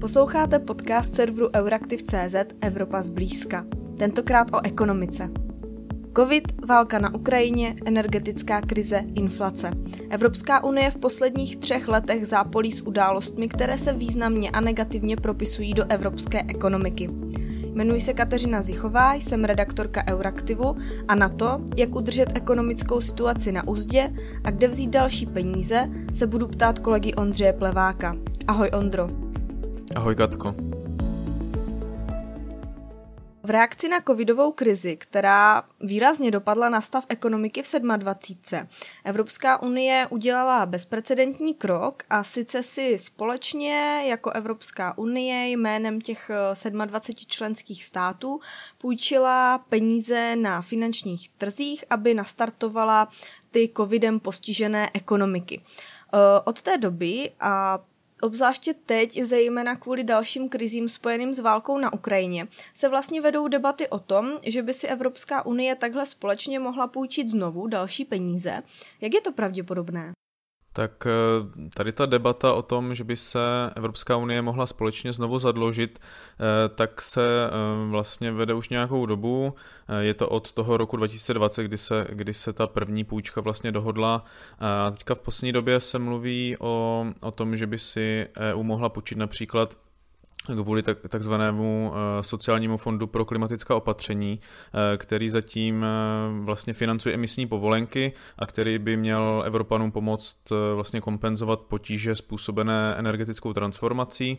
Posloucháte podcast serveru Euraktiv.cz Evropa zblízka. Tentokrát o ekonomice. Covid, válka na Ukrajině, energetická krize, inflace. Evropská unie v posledních třech letech zápolí s událostmi, které se významně a negativně propisují do evropské ekonomiky. Jmenuji se Kateřina Zichová, jsem redaktorka Euraktivu a na to, jak udržet ekonomickou situaci na úzdě a kde vzít další peníze, se budu ptát kolegy Ondřeje Pleváka. Ahoj Ondro. Ahoj Katko. V reakci na covidovou krizi, která výrazně dopadla na stav ekonomiky v 27. Evropská unie udělala bezprecedentní krok a sice si společně jako Evropská unie jménem těch 27 členských států půjčila peníze na finančních trzích, aby nastartovala ty covidem postižené ekonomiky. Od té doby a Obzvláště teď, zejména kvůli dalším krizím spojeným s válkou na Ukrajině, se vlastně vedou debaty o tom, že by si Evropská unie takhle společně mohla půjčit znovu další peníze. Jak je to pravděpodobné? Tak eh, tady ta debata o tom, že by se Evropská unie mohla společně znovu zadlužit, eh, tak se eh, vlastně vede už nějakou dobu. Je to od toho roku 2020, kdy se, kdy se ta první půjčka vlastně dohodla. A teďka v poslední době se mluví o, o tom, že by si EU mohla půjčit například kvůli tak, takzvanému eh, sociálnímu fondu pro klimatická opatření, eh, který zatím eh, vlastně financuje emisní povolenky a který by měl Evropanům pomoct vlastně kompenzovat potíže způsobené energetickou transformací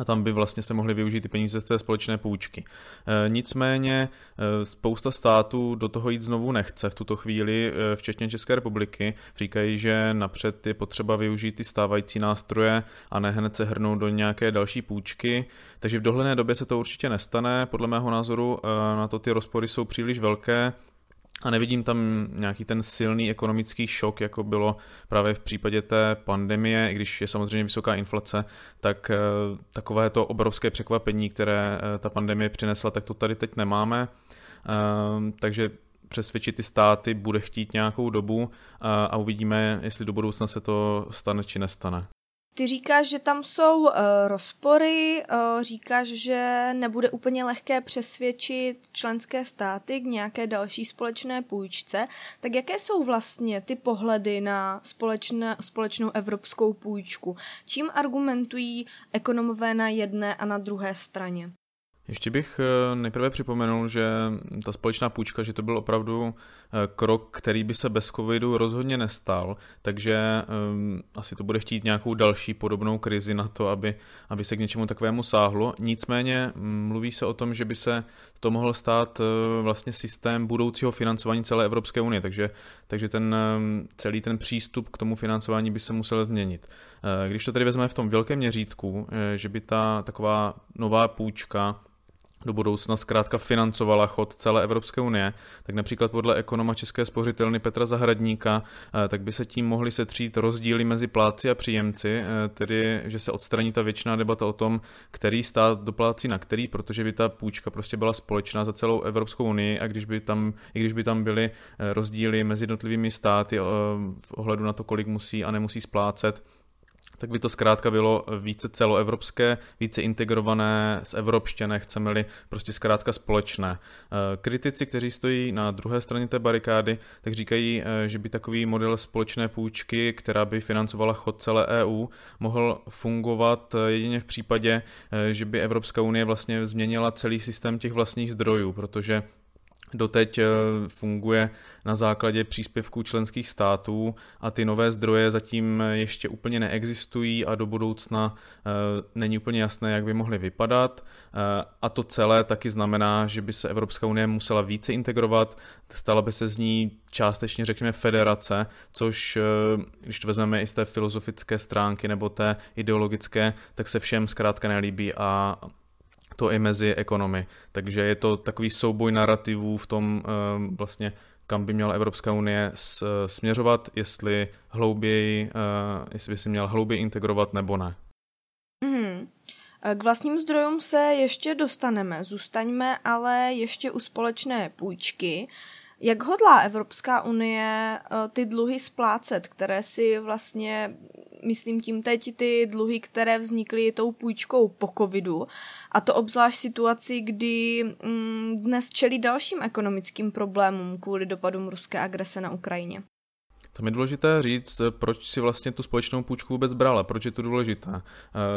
a tam by vlastně se mohly využít ty peníze z té společné půjčky. E, nicméně e, spousta států do toho jít znovu nechce v tuto chvíli, e, včetně České republiky. Říkají, že napřed je potřeba využít ty stávající nástroje a ne hned se hrnout do nějaké další půjčky. Takže v dohledné době se to určitě nestane. Podle mého názoru na to ty rozpory jsou příliš velké a nevidím tam nějaký ten silný ekonomický šok, jako bylo právě v případě té pandemie, i když je samozřejmě vysoká inflace, tak eh, takové to obrovské překvapení, které eh, ta pandemie přinesla, tak to tady teď nemáme. Ehm, takže přesvědčit ty státy bude chtít nějakou dobu a uvidíme, jestli do budoucna se to stane či nestane. Ty říkáš, že tam jsou uh, rozpory, uh, říkáš, že nebude úplně lehké přesvědčit členské státy k nějaké další společné půjčce. Tak jaké jsou vlastně ty pohledy na společné, společnou evropskou půjčku? Čím argumentují ekonomové na jedné a na druhé straně? Ještě bych eh, nejprve připomenul, že ta společná půjčka, že to byl opravdu krok, který by se bez covidu rozhodně nestal, takže um, asi to bude chtít nějakou další podobnou krizi na to, aby, aby se k něčemu takovému sáhlo. Nicméně mm, mluví se o tom, že by se to mohl stát uh, vlastně systém budoucího financování celé Evropské unie, takže, takže ten um, celý ten přístup k tomu financování by se musel změnit. Uh, když to tedy vezmeme v tom velkém měřítku, uh, že by ta taková nová půjčka do budoucna zkrátka financovala chod celé Evropské unie, tak například podle ekonoma České spořitelny Petra Zahradníka, eh, tak by se tím mohly setřít rozdíly mezi pláci a příjemci, eh, tedy že se odstraní ta většiná debata o tom, který stát doplácí na který, protože by ta půjčka prostě byla společná za celou Evropskou unii a když by tam, i když by tam byly eh, rozdíly mezi jednotlivými státy v ohledu na to, kolik musí a nemusí splácet, tak by to zkrátka bylo více celoevropské, více integrované, z evropštěné, chceme-li prostě zkrátka společné. Eh, kritici, kteří stojí na druhé straně té barikády, tak říkají, eh, že by takový model společné půjčky, která by financovala chod celé EU, mohl fungovat eh, jedině v případě, že by Evropská unie vlastně změnila celý systém těch vlastních zdrojů, protože doteď eh, funguje na základě příspěvků členských států a ty nové zdroje zatím ještě úplně neexistují a do budoucna eh, není úplně jasné, jak by mohly vypadat. Eh, a to celé taky znamená, že by se Evropská unie musela více integrovat, stala by se z ní částečně, řekněme, federace, což, když to vezmeme i z té filozofické stránky nebo té ideologické, tak se všem zkrátka nelíbí a to i mezi ekonomy. Takže je to takový souboj narrativů v tom ehm, vlastně, kam by měla Evropská unie směřovat, jestli hlouběji, eh, jestli by si měla hlouběji integrovat nebo ne. Mm-hmm. K vlastním zdrojům se ještě dostaneme, zůstaňme ale ještě u společné půjčky. Jak hodlá Evropská unie eh, ty dluhy splácet, které si vlastně myslím tím teď ty dluhy, které vznikly tou půjčkou po covidu a to obzvlášť situaci, kdy mm, dnes čelí dalším ekonomickým problémům kvůli dopadům ruské agrese na Ukrajině. Tam je důležité říct, proč si vlastně tu společnou půjčku vůbec brala, proč je to důležité. Eh,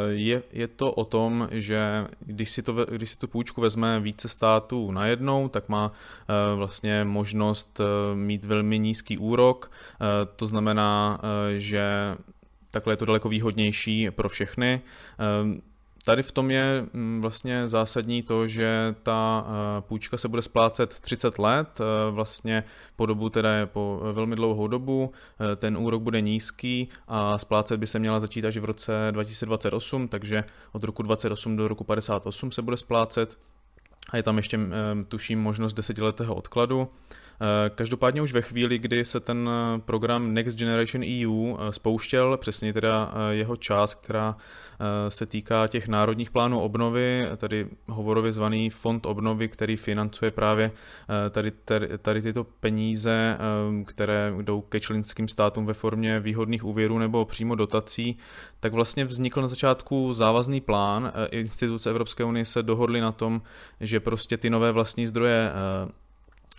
je, je to o tom, že když si, to, když si tu půjčku vezme více států najednou, tak má eh, vlastně možnost eh, mít velmi nízký úrok, to znamená, že takhle je to daleko výhodnější pro všechny. Tady v tom je mm, vlastně zásadní to, že ta eh, půjčka se bude splácet 30 let, eh, vlastně po dobu, teda po velmi dlouhou dobu, eh, ten úrok bude nízký a splácet by se měla začít až v roce 2028, takže od roku 28 do roku 58 se bude splácet a je tam ještě, tuším, možnost desetiletého odkladu. Eh, každopádně už ve chvíli, kdy se ten eh, program Next Generation EU eh, spouštěl, přesně teda jeho část, která se týká těch národních plánů obnovy, tedy hovorově zvaný fond obnovy, který financuje právě tady, tady, tady tyto peníze, které jdou ke členským státům ve formě výhodných úvěrů nebo přímo dotací, tak vlastně vznikl na začátku závazný plán. Instituce Evropské unie se dohodly na tom, že prostě ty nové vlastní zdroje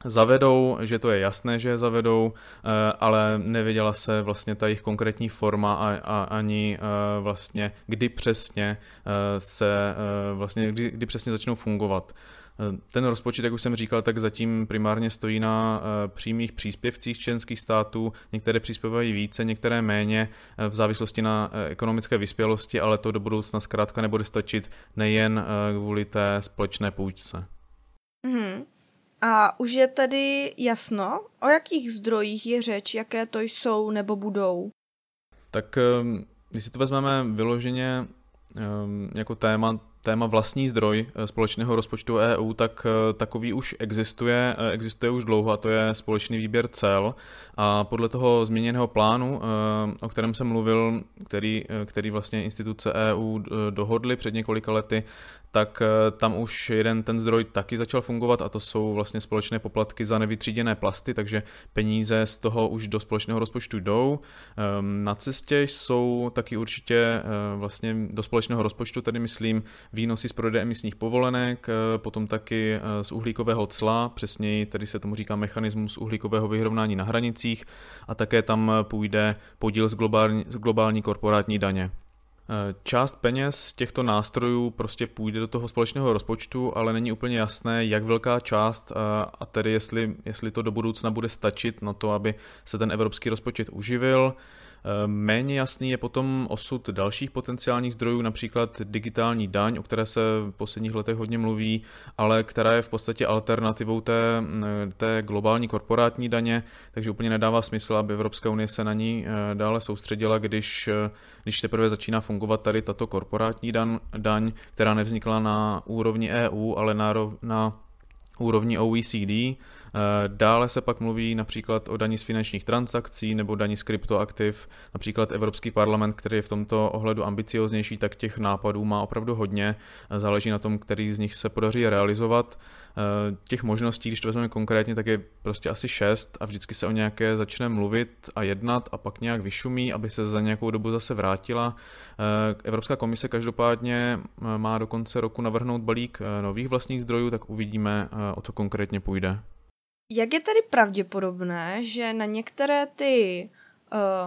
zavedou, že to je jasné, že je zavedou, eh, ale nevěděla se vlastně ta jejich konkrétní forma a, a ani eh, vlastně kdy přesně eh, se vlastně kdy, kdy přesně začnou fungovat. Ten rozpočet, jak už jsem říkal, tak zatím primárně stojí na přímých příspěvcích členských států. Některé přispívají více, některé méně v závislosti na ekonomické vyspělosti, ale to do budoucna zkrátka nebude stačit nejen kvůli té společné půjčce. Mm-hmm. A už je tedy jasno, o jakých zdrojích je řeč, jaké to jsou nebo budou? Tak ehm, když si to vezmeme vyloženě ehm, jako téma, téma vlastní zdroj eh, společného rozpočtu EU, tak eh, takový už existuje, eh, existuje už dlouho a to je společný výběr cel a podle toho změněného plánu, o kterém jsem mluvil, který, který vlastně instituce EU dohodly před několika lety, tak tam už jeden ten zdroj taky začal fungovat a to jsou vlastně společné poplatky za nevytříděné plasty, takže peníze z toho už do společného rozpočtu jdou. Ehm, na cestě jsou taky určitě vlastně do společného rozpočtu, tedy myslím výnosy z prodeje emisních povolenek, eh, potom taky z uhlíkového cla, přesněji tedy se tomu říká mechanismus uhlíkového vyrovnání na hranicích a také tam půjde podíl z globální, z globální korporátní daně. Část peněz těchto nástrojů prostě půjde do toho společného rozpočtu, ale není úplně jasné, jak velká část a tedy jestli, jestli to do budoucna bude stačit na to, aby se ten evropský rozpočet uživil. Méně jasný je potom osud dalších potenciálních zdrojů, například digitální daň, o které se v posledních letech hodně mluví, ale která je v podstatě alternativou té, té globální korporátní daně, takže úplně nedává smysl, aby Evropská unie se na ní eh, dále soustředila, když, eh, když teprve začíná fungovat tady tato korporátní daň, daň která nevznikla na úrovni EU, ale na, na úrovni OECD. Eh, dále se pak mluví například o daní z finančních transakcí nebo daní z kryptoaktiv. Například Evropský parlament, který je v tomto ohledu ambicioznější, tak těch nápadů má opravdu hodně. Eh, záleží na tom, který z nich se podaří realizovat. Eh, těch možností, když to vezmeme konkrétně, tak je prostě asi šest a vždycky se o nějaké začne mluvit a jednat a pak nějak vyšumí, aby se za nějakou dobu zase vrátila. Evropská komise každopádně má do konce roku navrhnout balík nových vlastních zdrojů, tak uvidíme, o co konkrétně půjde. Jak je tedy pravděpodobné, že na některé ty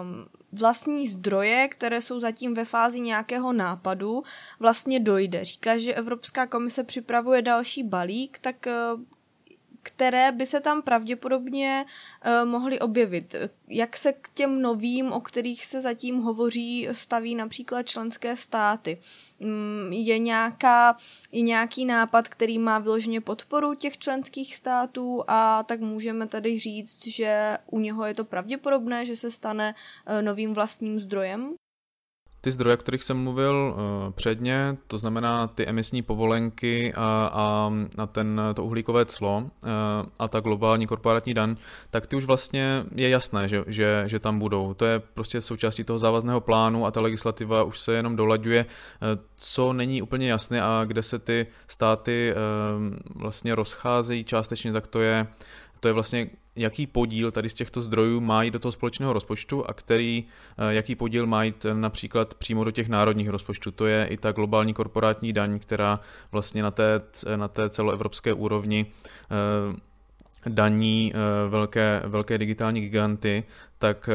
um, vlastní zdroje, které jsou zatím ve fázi nějakého nápadu, vlastně dojde? Říká, že Evropská komise připravuje další balík, tak uh, které by se tam pravděpodobně uh, mohly objevit. Jak se k těm novým, o kterých se zatím hovoří, staví například členské státy? Um, je, nějaká, je nějaký nápad, který má vyloženě podporu těch členských států a tak můžeme tady říct, že u něho je to pravděpodobné, že se stane uh, novým vlastním zdrojem? Ty zdroje, o kterých jsem mluvil uh, předně, to znamená ty emisní povolenky a, a, a ten, to uhlíkové clo uh, a ta globální korporátní daň, tak ty už vlastně je jasné, že, že, že tam budou. To je prostě součástí toho závazného plánu a ta legislativa už se jenom dolaďuje. Uh, co není úplně jasné a kde se ty státy uh, vlastně rozcházejí částečně, tak to je, to je vlastně jaký podíl tady z těchto zdrojů má jít do toho společného rozpočtu a který, eh, jaký podíl má jít například přímo do těch národních rozpočtů. To je i ta globální korporátní daň, která vlastně na té, na té celoevropské úrovni daní velké, velké digitální giganty, tak,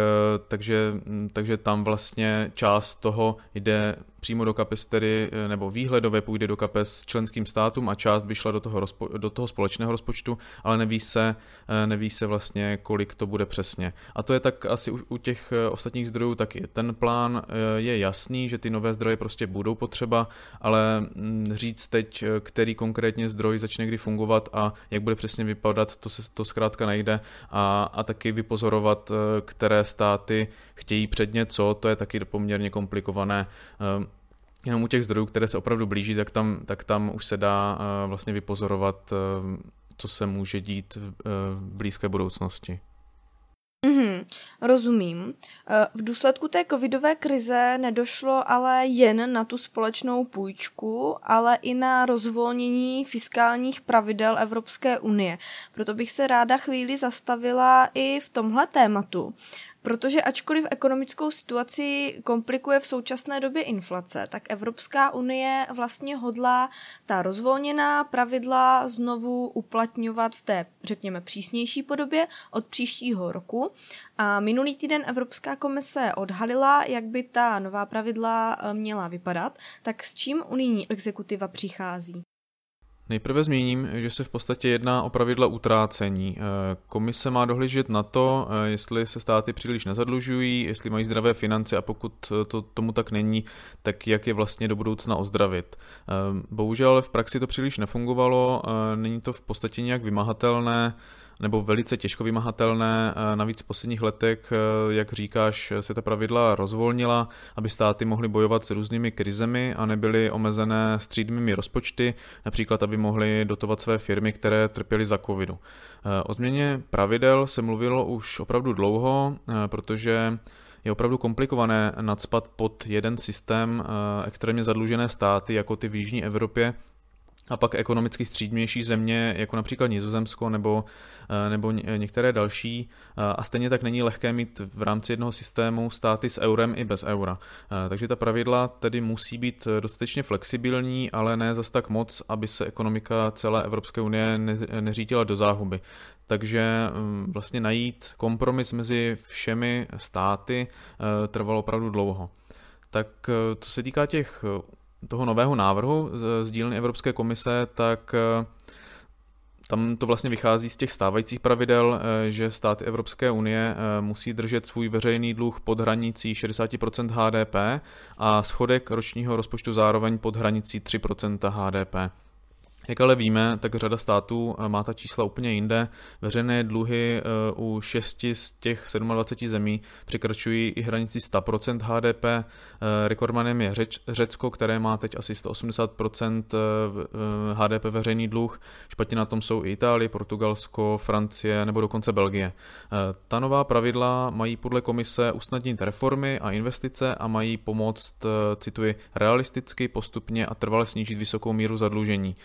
takže, takže tam vlastně část toho jde přímo do kapes tedy, eh, nebo výhledově půjde do kapes členským státům a část by šla do toho, rozpo, do toho společného rozpočtu, ale neví se, eh, neví se vlastně, kolik to bude přesně. A to je tak asi u, u těch eh, ostatních zdrojů taky. Ten plán je jasný, že ty nové zdroje prostě budou potřeba, ale mm, říct teď, který konkrétně zdroj začne kdy fungovat a jak bude přesně vypadat, to se to zkrátka nejde a, a taky vypozorovat, které státy chtějí předně co, to je taky poměrně komplikované jenom u těch zdrojů, které se opravdu blíží, tak tam, tak tam už se dá uh, vlastně vypozorovat, uh, co se může dít v, v blízké budoucnosti. Mm-hmm, rozumím. V důsledku té covidové krize nedošlo ale jen na tu společnou půjčku, ale i na rozvolnění fiskálních pravidel Evropské unie. Proto bych se ráda chvíli zastavila i v tomhle tématu. Protože ačkoliv ekonomickou situaci komplikuje v současné době inflace, tak Evropská unie vlastně hodlá ta rozvolněná pravidla znovu uplatňovat v té, řekněme, přísnější podobě od příštího roku. A minulý týden Evropská komise odhalila, jak by ta nová pravidla eh, měla vypadat, tak s čím unijní exekutiva přichází? Nejprve zmíním, že se v podstatě jedná o pravidla utrácení. Eh, komise má dohlížet na to, eh, jestli se státy příliš nezadlužují, jestli mají zdravé finance a pokud to tomu tak není, tak jak je vlastně do budoucna ozdravit. Eh, bohužel v praxi to příliš nefungovalo, není to v podstatě nějak vymahatelné, nebo velice těžko vymahatelné. Eh, navíc v posledních letech, eh, jak říkáš, se ta pravidla rozvolnila, aby státy mohly bojovat s různými krizemi a nebyly omezené střídmými rozpočty, například aby mohly dotovat své firmy, které trpěly za covidu. Eh, o změně pravidel se mluvilo už opravdu dlouho, protože je opravdu komplikované nadspat pod jeden systém extrémně zadlužené státy, jako ty v Jižní Evropě, a pak ekonomicky střídnější země, jako například Nizozemsko nebo, eh, nebo některé další. Eh, a stejně tak není lehké mít v rámci jednoho systému státy s eurem i bez eura. Eh, takže ta pravidla tedy musí být dostatečně flexibilní, ale ne zas tak moc, aby se ekonomika celé Evropské unie neřítila do záhuby. Takže mm, vlastně najít kompromis mezi všemi státy trvalo opravdu dlouho. Tak co se týká těch toho nového návrhu z, dílny Evropské komise, tak eh, tam to vlastně vychází z těch stávajících pravidel, eh, že státy Evropské unie eh, musí držet svůj veřejný dluh pod hranicí 60% HDP a schodek ročního rozpočtu zároveň pod hranicí 3% HDP. Jak ale víme, tak řada států eh, má ta čísla úplně jinde. Veřejné dluhy eh, u šesti z těch 27 zemí překračují i hranici 100% HDP. Rekordmanem je Řeč, Řecko, které má teď asi 180% eh, HDP veřejný dluh. Špatně na tom jsou i Itálie, Portugalsko, Francie nebo dokonce Belgie. Ta nová pravidla mají podle komise usnadnit reformy a investice a mají pomoct, cituji, realisticky, postupně a trvale snížit vysokou míru zadlužení.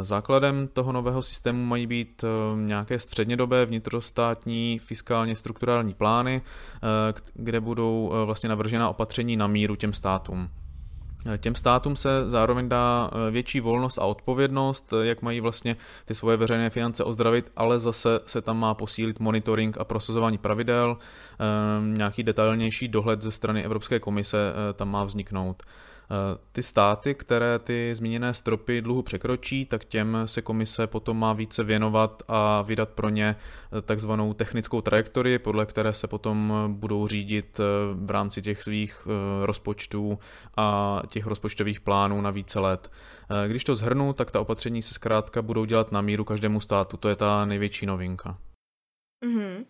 Základem toho nového systému mají být eh, nějaké střednědobé vnitrostátní fiskálně strukturální plány, eh, kde budou eh, vlastně navržena opatření na míru těm státům. Těm státům se zároveň dá větší volnost a odpovědnost, jak mají vlastně ty svoje veřejné finance ozdravit, ale zase se tam má posílit monitoring a prosazování pravidel, nějaký detailnější dohled ze strany Evropské komise tam má vzniknout. Eh, ty státy, které ty zmíněné stropy dluhu překročí, tak těm se komise potom má více věnovat a vydat pro ně eh, takzvanou technickou trajektorii, podle které se potom budou řídit eh, v rámci těch svých rozpočtů a těch rozpočtových plánů na více let. Když to zhrnu, tak ta opatření se zkrátka budou dělat na míru každému státu. To je ta největší novinka. Mm-hmm.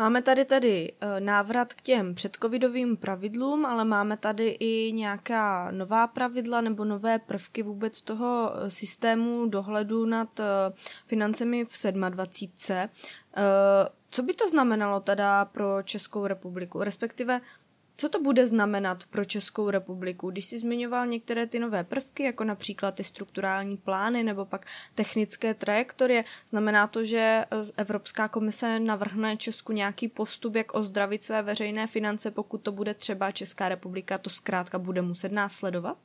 Máme tady tedy eh, návrat k těm předcovidovým pravidlům, ale máme tady i nějaká nová pravidla nebo nové prvky vůbec toho eh, systému dohledu nad eh, financemi v 27. Co by to znamenalo teda pro Českou republiku? Respektive Co to bude znamenat pro Českou republiku? Když jsi zmiňoval některé ty nové prvky, jako například ty strukturální plány nebo pak technické trajektorie, znamená to, že eh, Evropská komise navrhne Česku nějaký postup, jak ozdravit své veřejné finance, pokud to bude třeba Česká republika, to zkrátka bude muset následovat?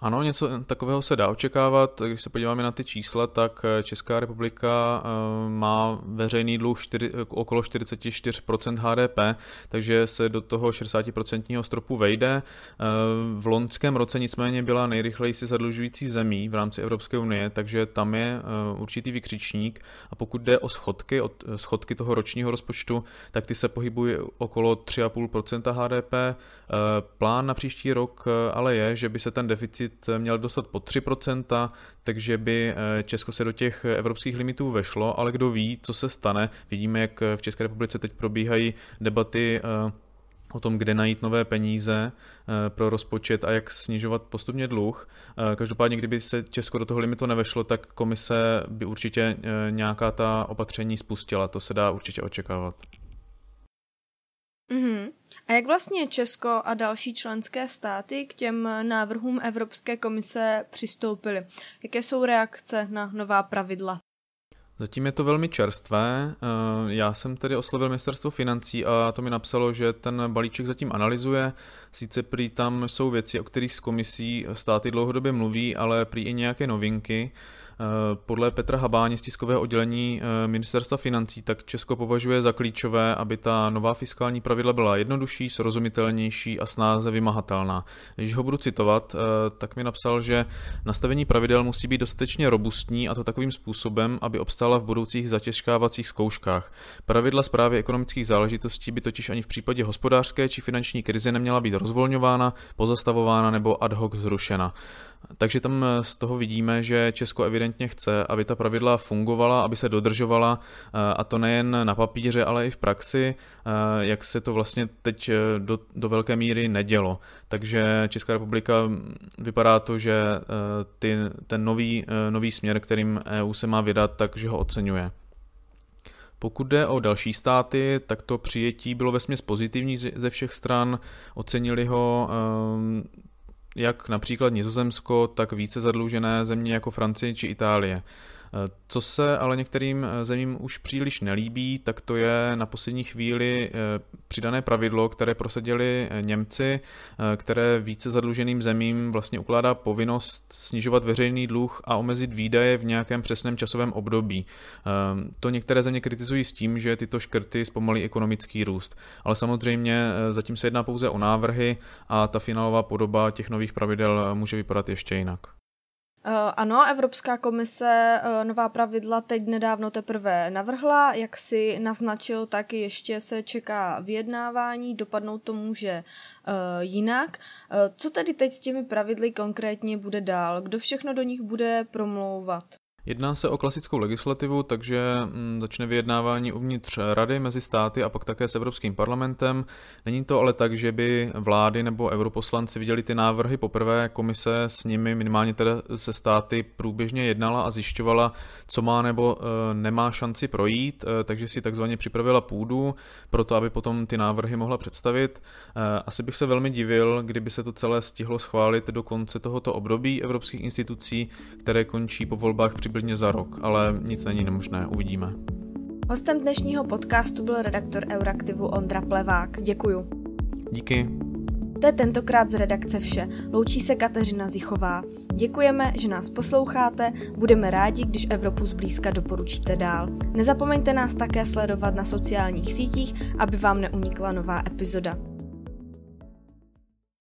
Ano, něco takového se dá očekávat. Když se podíváme na ty čísla, tak eh, Česká republika eh, má veřejný dluh 4, okolo 44% HDP, takže se do toho 60% stropu vejde. Eh, v loňském roce nicméně byla nejrychleji si zadlužující zemí v rámci Evropské unie, takže tam je určitý vykřičník. A pokud jde o schodky, od schodky toho ročního rozpočtu, tak ty se pohybují okolo 3,5% HDP. Plán na příští rok ale je, že by se ten deficit deficit měl dostat pod 3%, takže by eh, Česko se do těch evropských limitů vešlo, ale kdo ví, co se stane. Vidíme, jak v České republice teď probíhají debaty eh, o tom, kde najít nové peníze eh, pro rozpočet a jak snižovat postupně dluh. Každopádně, kdyby se Česko do toho limitu nevešlo, tak komise by určitě nějaká ta opatření spustila. To se dá určitě očekávat. Mm-hmm. A jak vlastně Česko a další členské státy k těm návrhům Evropské komise přistoupily? Jaké jsou reakce na nová pravidla? Zatím je to velmi čerstvé. Eh, já jsem tedy oslovil ministerstvo financí a to mi napsalo, že ten balíček zatím analyzuje. Sice prý tam jsou věci, o kterých s komisí státy dlouhodobě mluví, ale prý i nějaké novinky. Eh, podle Petra Habáně z tiskového oddělení eh, ministerstva financí tak Česko považuje za klíčové, aby ta nová fiskální pravidla byla jednodušší, srozumitelnější a snáze vymahatelná. Když ho budu citovat, eh, tak mi napsal, že nastavení pravidel musí být dostatečně robustní a to takovým způsobem, aby obstála v budoucích zatěžkávacích zkouškách. Pravidla zprávy ekonomických záležitostí by totiž ani v případě hospodářské či finanční krize neměla být rozvolňována, pozastavována nebo ad hoc zrušena. Takže tam eh, z toho vidíme, že Česko evidentně chce, aby ta pravidla fungovala, aby se dodržovala eh, a to nejen na papíře, ale i v praxi, eh, jak se to vlastně teď do, do velké míry nedělo. Takže Česká republika mm, vypadá to, že ty, ten nový, nový směr, kterým EU se má vydat, takže ho oceňuje. Pokud jde o další státy, tak to přijetí bylo vesměs pozitivní ze všech stran, ocenili ho jak například Nizozemsko, tak více zadlužené země jako Francie či Itálie. Co se ale některým eh, zemím už příliš nelíbí, tak to je na poslední chvíli eh, přidané pravidlo, které prosadili eh, Němci, které více zadluženým zemím vlastně ukládá povinnost snižovat veřejný dluh a omezit výdaje v nějakém přesném časovém období. To některé země kritizují s tím, že tyto škrty zpomalí ekonomický růst. Ale samozřejmě zatím se jedná pouze o návrhy a ta finálová podoba těch nových pravidel může vypadat ještě jinak. Eh, ano, Evropská komise eh, nová pravidla teď nedávno teprve navrhla, jak si naznačil, tak ještě se čeká vyjednávání, dopadnout to může eh, jinak. Co tedy teď s těmi pravidly konkrétně bude dál? Kdo všechno do nich bude promlouvat? Jedná se o klasickou legislativu, takže mm, začne vyjednávání uvnitř rady mezi státy a pak také s Evropským parlamentem. Není to ale tak, že by vlády nebo europoslanci viděli ty návrhy poprvé, komise s nimi minimálně teda se státy průběžně jednala a zjišťovala, co má nebo e, nemá šanci projít, e, takže si takzvaně připravila půdu pro to, aby potom ty návrhy mohla představit. E, asi bych se velmi divil, kdyby se to celé stihlo schválit do konce tohoto období evropských institucí, které končí po volbách při přibližně za rok, ale nic není nemožné, uvidíme. Hostem dnešního podcastu byl redaktor Euraktivu Ondra Plevák. Děkuju. Díky. To je tentokrát z redakce vše. Loučí se Kateřina Zichová. Děkujeme, že nás posloucháte, budeme rádi, když Evropu zblízka doporučíte dál. Nezapomeňte nás také sledovat na sociálních sítích, aby vám neunikla nová epizoda.